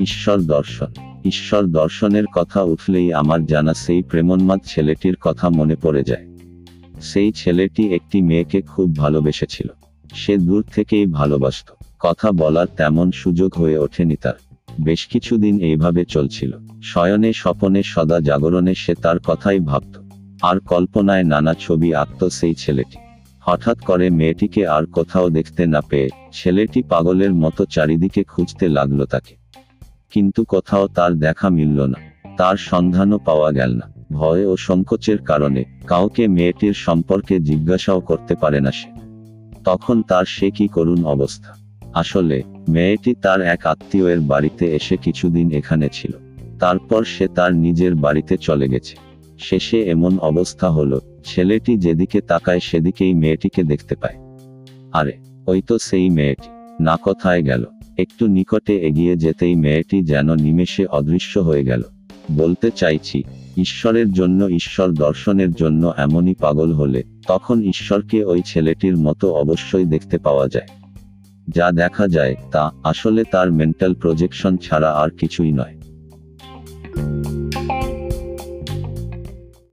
ঈশ্বর দর্শন। ঈশ্বর দর্শনের কথা উঠলেই আমার জানা সেই প্রেমোন্মাদ ছেলেটির কথা মনে পড়ে যায়। সেই ছেলেটি একটি মেয়েকে খুব ভালোবেসেছিল। সে দূর থেকেই ভালোবাসত। কথা বলার তেমন সুযোগ হয়ে ওঠেনি তার। বেশ কিছুদিন এইভাবে চলছিল। শয়নে স্বপনে সদা জাগরণে সে তার কথাই ভাবত। আর কল্পনায় নানা ছবি আঁকত সেই ছেলেটি। হঠাৎ করে মেয়েটিকে আর কোথাও দেখতে না পেয়ে ছেলেটি পাগলের মতো চারিদিকে খুঁজতে লাগল তাকে। কিন্তু কোথাও তার দেখা মিলল না। তার সন্ধানও পাওয়া গেল না। ভয় ও সংকোচের কারণে কাউকে মেয়েটির সম্পর্কে জিজ্ঞাসাও করতে পারে না সে। তখন তার সে কি করুণ অবস্থা। আসলে, মেয়েটি তার এক আত্মীয়ের বাড়িতে এসে কিছুদিন এখানে ছিল। তারপর সে তার নিজের বাড়িতে চলে গেছে। শেষে এমন অবস্থা হলো, ছেলেটি যেদিকে তাকায় সেদিকেই মেয়েটিকে দেখতে পায়। আরে, ওই তো সেই মেয়েটি। না কোথায় গেল। একটু নিকটে এগিয়ে যেতেই মেয়েটি যেন নিমেষে অদৃশ্য হয়ে গেল। বলতে চাইছি, ঈশ্বরের জন্য, ঈশ্বর দর্শনের জন্য এমনই পাগল হলে তখন ঈশ্বরকে ওই ছেলেটির মতো অবশ্যই দেখতে পাওয়া যায়। যা দেখা যায় তা আসলে তার মেন্টাল প্রজেকশন ছাড়া আর কিছুই নয়।